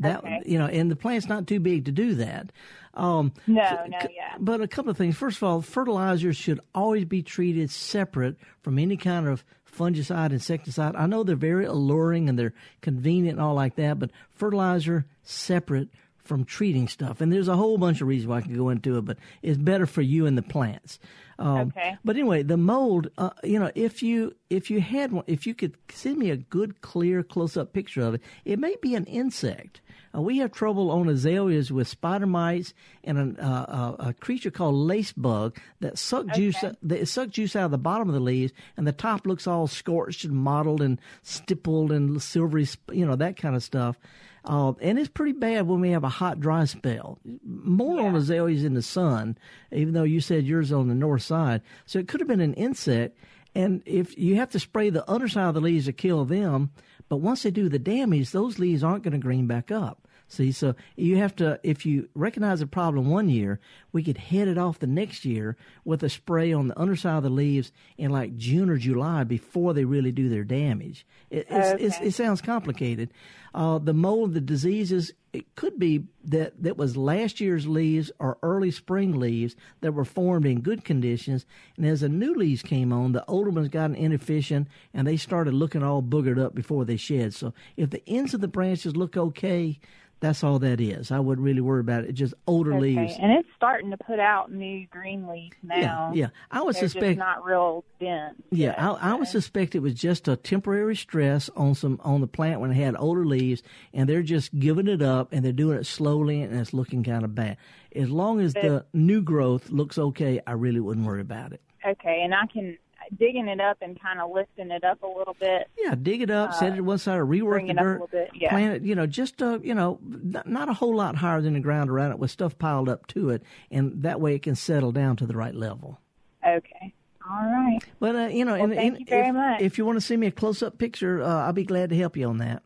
That Okay. you know, and the plant's not too big to do that. Um, No, so- no, yeah. But a couple of things. First of all, fertilizers should always be treated separate from any kind of fungicide, insecticide. I know they're very alluring and they're convenient and all like that, but fertilizer separate from treating stuff. And there's a whole bunch of reasons why I can go into it, but it's better for you and the plants. Um, Okay. But anyway, the mold. Uh, you know, if you if you had one, if you could send me a good, clear, close up picture of it, it may be an insect. Uh, we have trouble on azaleas with spider mites and an, uh, uh, a creature called lace bug that suck juice that suck juice out of the bottom of the leaves, and the top looks all scorched and mottled and stippled and silvery, you know that kind of stuff. Uh, and it's pretty bad when we have a hot, dry spell. More on azaleas in the sun, even though you said yours on the north side. So it could have been an insect. And if you have to spray the underside of the leaves to kill them, but once they do the damage, those leaves aren't going to green back up. See, so you have to, if you recognize a problem one year, we could head it off the next year with a spray on the underside of the leaves in like June or July before they really do their damage. It, it's, it's, it sounds complicated. Uh, the mold, the diseases, it could be that that was last year's leaves or early spring leaves that were formed in good conditions, and as the new leaves came on, the older ones got inefficient and they started looking all boogered up before they shed. So if the ends of the branches look okay, that's all that is. I wouldn't really worry about it. It's just older Okay. leaves. And it's starting to put out new green leaves now. yeah. yeah. I would They're suspect- not real dense. Yeah, I, I would uh, suspect it was just a temporary stress on some on the plant when it had older leaves, and they're just giving it up, and they're doing it slowly, and it's looking kind of bad. As long as the new growth looks okay, I really wouldn't worry about it. Okay, and I can digging it up and kind of lifting it up a little bit. Yeah, dig it up, set it to one side, or rework the it up a dirt, little bit, yeah. plant it. You know, just uh, you know, not, not a whole lot higher than the ground around it, with stuff piled up to it, and that way it can settle down to the right level. Okay. All right. But uh, you know, Well, and, thank and you very if, much. if you want to send me a close up picture, uh, I'll be glad to help you on that.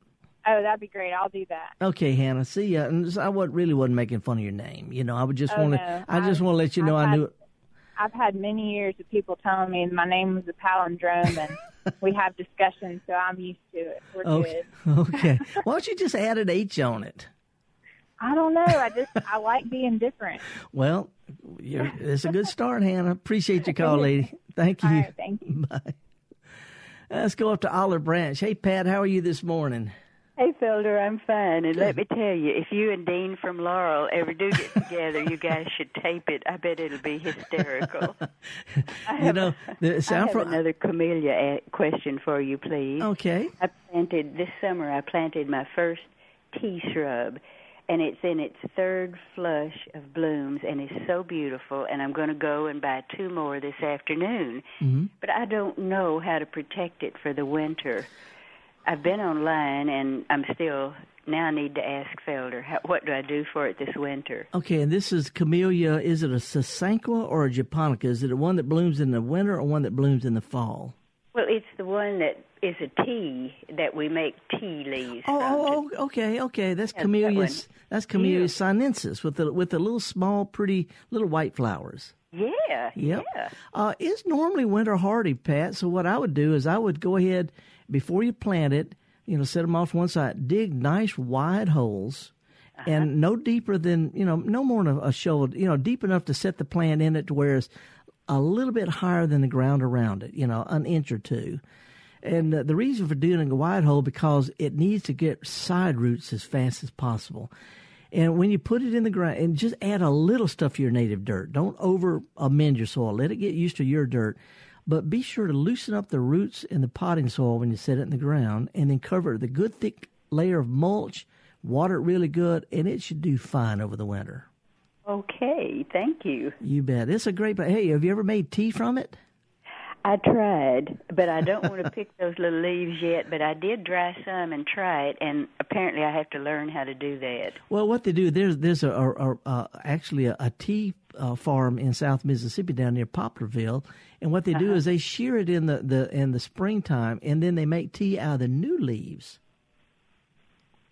Oh, that'd be great. I'll do that. Okay, Hannah. See ya. And I really wasn't making fun of your name. You know, I would just Oh, want to. no. I just want to let you know I've I knew it. I've had many years of people telling me my name was a palindrome, and we have discussions, so I'm used to it. We're Okay. good. okay. Why don't you just add an H on it? I don't know. I just I like being different. Well, you're, it's a good start, Hannah. Appreciate your call, lady. Thank you. Right, thank you. Bye. Let's go up to Olive Branch. Hey, Pat, how are you this morning? Hey, Felder, I'm fine. And let me tell you, if you and Dean from Laurel ever do get together, you guys should tape it. I bet it'll be hysterical. You know, the I have from. another camellia question for you, please. Okay. I planted this summer. I planted my first tea shrub, and it's in its third flush of blooms, and it's so beautiful. And I'm going to go and buy two more this afternoon. Mhm. But I don't know how to protect it for the winter. I've been online, and I'm still now. I need to ask Felder, how, what do I do for it this winter? Okay, and this is camellia. Is it a sasanqua or a japonica? Is it a one that blooms in the winter or one that blooms in the fall? Well, it's the one that is a tea that we make tea leaves Oh, oh, oh, okay, okay. That's Yeah, Camellia. one. That's Camellia sinensis with the with the little small, pretty little white flowers. Yeah, Yep. yeah. Uh, it's normally winter hardy, Pat. So what I would do is I would go ahead before you plant it. You know, set them off one side. Dig nice wide holes, Uh-huh. and no deeper than you know, no more than a shoulder. You know, deep enough to set the plant in it to where it's a little bit higher than the ground around it. You know, an inch or two. And uh, the reason for doing a wide hole because it needs to get side roots as fast as possible. And when you put it in the ground, and just add a little stuff to your native dirt. Don't over amend your soil. Let it get used to your dirt. But be sure to loosen up the roots in the potting soil when you set it in the ground, and then cover it with a good thick layer of mulch. Water it really good, and it should do fine over the winter. Okay, thank you. You bet. It's a great. But hey, have you ever made tea from it? I tried, but I don't want to pick those little leaves yet. But I did dry some and try it, and apparently I have to learn how to do that. Well, what they do there's there's a, a, a uh, actually a, a tea uh, farm in South Mississippi down near Poplarville, and what they do Uh-huh. is they shear it in the, the in the springtime, and then they make tea out of the new leaves.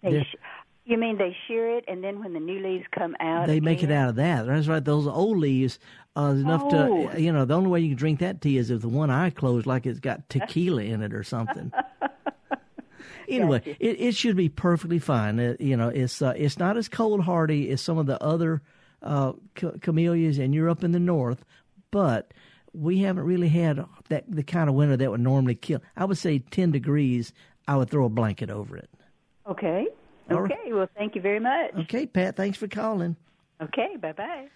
They sh- you mean they shear it, and then when the new leaves come out, They make it out of that. That's right. Those old leaves uh, enough Oh. to, you know, the only way you can drink that tea is if the one eye closed, like it's got tequila in it or something. anyway, it, it should be perfectly fine. Uh, you know, it's uh, it's not as cold hardy as some of the other uh, c- camellias, and you're up in the north, but we haven't really had that the kind of winter that would normally kill. I would say ten degrees. I would throw a blanket over it. Okay. Right. Okay. Well, thank you very much. Okay, Pat. Thanks for calling. Okay. Bye bye.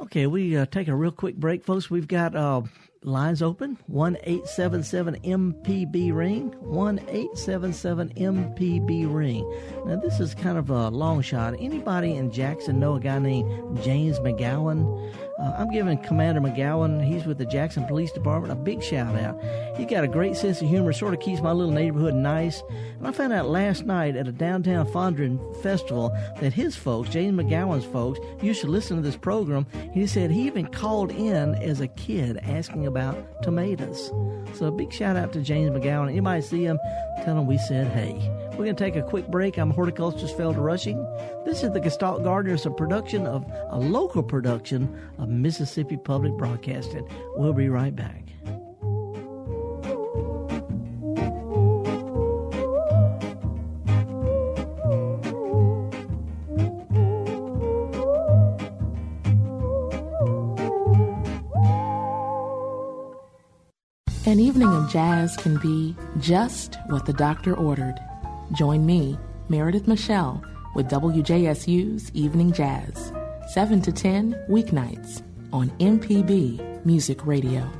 Okay, we uh, take a real quick break, folks. We've got uh, lines open one eight seven seven MPB ring one eight seven seven MPB ring. Now this is kind of a long shot. Anybody in Jackson know a guy named James McGowan? Uh, I'm giving Commander McGowan, he's with the Jackson Police Department, a big shout out. He's got a great sense of humor, sort of keeps my little neighborhood nice. And I found out last night at a downtown Fondren festival that his folks, James McGowan's folks, used to listen to this program. He said he even called in as a kid asking about tomatoes. So a big shout out to James McGowan. Anybody see him, tell him we said hey. We're going to take a quick break. I'm horticulturist Felder Rushing. This is the Gestalt Gardeners, a production of a local production of Mississippi Public Broadcasting. We'll be right back. An evening of jazz can be just what the doctor ordered. Join me, Meredith Michelle, with WJSU's Evening Jazz, 7 to 10 weeknights on MPB Music Radio.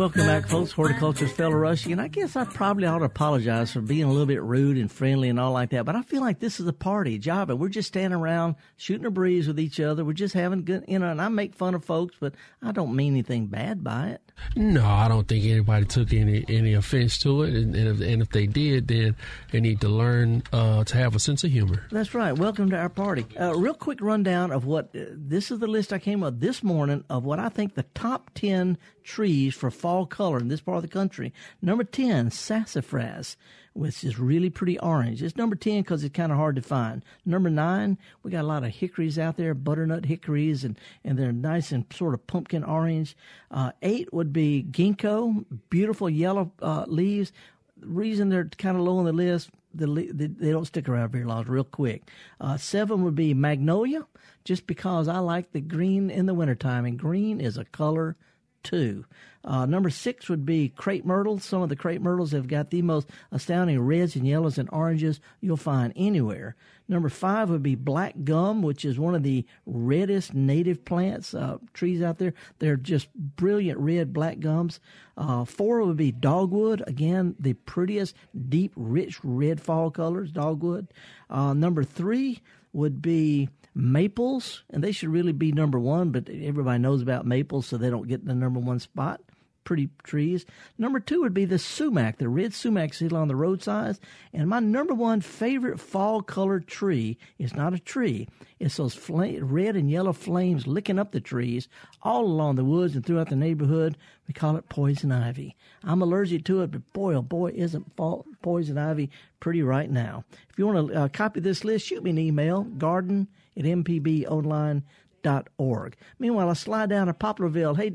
Welcome back, folks. Horticulturist Felder Rushing, and I guess I probably ought to apologize for being a little bit rude and friendly and all like that. But I feel like this is a party job, and we're just standing around shooting a breeze with each other. We're just having good, you know. And I make fun of folks, but I don't mean anything bad by it. No, I don't think anybody took any any offense to it, and, and, if, and if they did, then they need to learn uh, to have a sense of humor. That's right. Welcome to our party. Uh, real quick rundown of what uh, this is the list I came up this morning of what I think the top 10 trees for fall color in this part of the country. Number 10, sassafras, which is really pretty orange. It's number 10 because it's kind of hard to find. Number 9, we got a lot of hickories out there, butternut hickories, and, and they're nice and sort of pumpkin orange. Uh, 8 would be ginkgo, beautiful yellow uh, leaves the reason they're kind of low on the list, the, they don't stick around very long, real quick. Uh, seven would be magnolia, just because I like the green in the wintertime, and green is a color too. Uh, number six would be crepe myrtles. Some of the crepe myrtles have got the most astounding reds and yellows and oranges you'll find anywhere. Number five would be black gum, which is one of the reddest native plants, uh, trees out there. They're just brilliant red black gums. Uh, four would be dogwood. Again, the prettiest, deep, rich red fall colors, dogwood. Uh, number three would be maples, and they should really be number one, but everybody knows about maples, so they don't get the number one spot. Pretty trees. Number two would be the sumac, the red sumac seal on the roadsides. And my number one favorite fall colored tree is not a tree. It's those fla- red and yellow flames licking up the trees all along the woods and throughout the neighborhood. We call it poison ivy. I'm allergic to it, but boy, oh boy, isn't fall- poison ivy pretty right now. If you want to uh, copy this list, shoot me an email, garden at mpbonline.org. Meanwhile, I slide down to Poplarville. Hey,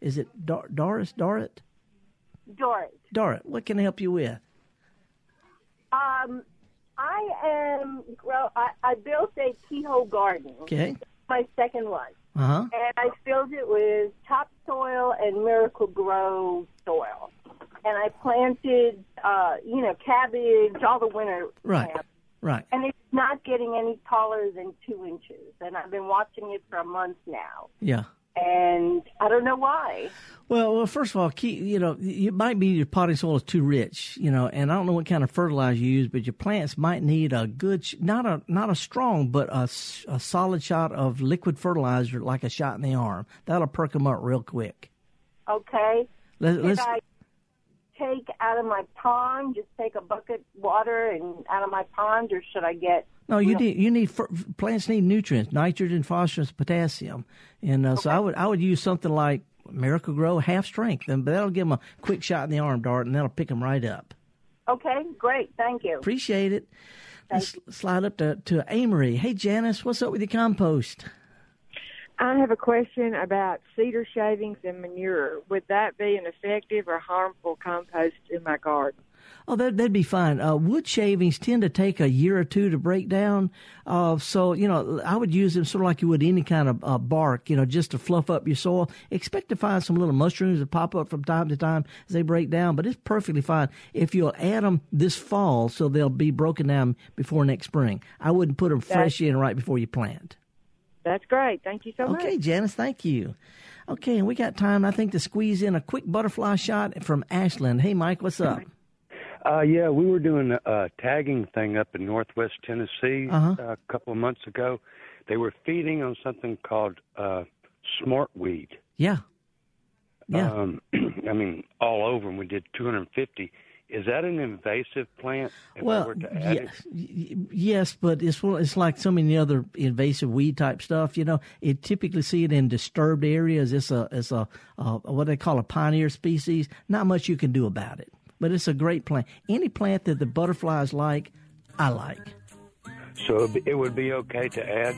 is it Dor- Doris? Dorrit? Doris. Dorrit, what can I help you with? Um, I am. grow. I, I built a keyhole garden. Okay. My second one, Uh huh. and I filled it with topsoil and Miracle-Gro soil, and I planted, uh, you know, cabbage, all the winter Right. plants. Right. And it's not getting any taller than two inches, and I've been watching it for a month now. Yeah. and I don't know why. Well, well, first of all, keep, you know, it might be your potting soil is too rich, you know, and I don't know what kind of fertilizer you use, but your plants might need a good, not a not a strong, but a, a solid shot of liquid fertilizer, like a shot in the arm. That'll perk them up real quick. Okay. Let, let's, I take out of my pond, just take a bucket water and out of my pond, or should I get? no, you know- need you need plants need nutrients, nitrogen, phosphorus, potassium, and uh, so I would I would use something like Miracle-Gro half strength, and that'll give them a quick shot in the arm dart, and that'll pick them right up. Okay, great. Thank you. Appreciate it. Let's slide up to, to Amory. Hey, Janice, what's up with your compost? I have a question about cedar shavings and manure. Would that be an effective or harmful compost in my garden? Oh, that, that'd be fine. Uh, wood shavings tend to take a year or two to break down. Uh, so, you know, I would use them sort of like you would any kind of uh, bark, you know, just to fluff up your soil. Expect to find some little mushrooms that pop up from time to time as they break down, but it's perfectly fine if you'll add them this fall so they'll be broken down before next spring. I wouldn't put them fresh in right before you plant. That's great. Thank you so much. Okay, Janice, thank you. Okay, and we got time, I think, to squeeze in a quick butterfly shot from Ashland. Hey, Mike, what's up? Uh, yeah, we were doing a, a tagging thing up in Northwest Tennessee Uh-huh. uh, a couple of months ago. They were feeding on something called uh, smartweed. Yeah. Yeah. Um, I mean, all over, and we did 250. Is that an invasive plant? If Well, were to add yes, yes, but it's it's like so many other invasive weed type stuff. You know, you typically see it in disturbed areas. It's a it's a uh, what they call a pioneer species. Not much you can do about it, but it's a great plant. Any plant that the butterflies like, I like. So it would be okay to add.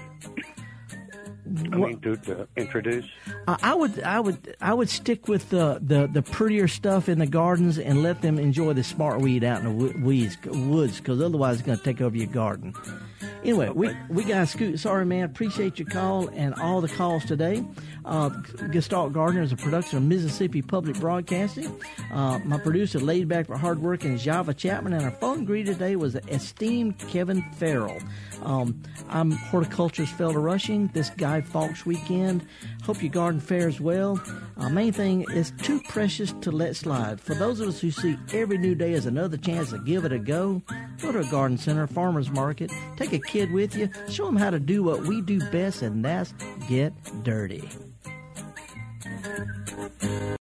I mean, to, to introduce. I I would, I would, I would stick with the, the, the prettier stuff in the gardens and let them enjoy the smart weed out in the weeds, woods, because otherwise it's going to take over your garden. Anyway, we we got to scoot. Sorry, man. Appreciate your call and all the calls today. Uh, Gestalt Gardener is a production of Mississippi Public Broadcasting. Uh, my producer, laid back but hardworking, is Java Chapman, and our phone greeter today was the esteemed Kevin Farrell. Um, I'm horticulturist Felder Rushing. This Guy Fawkes weekend. Hope your garden fares well. Uh, main thing is too precious to let slide. For those of us who see every new day as another chance to give it a go, go to a garden center, farmer's market, take a kid with you, show them how to do what we do best, and that's get dirty. Thank you.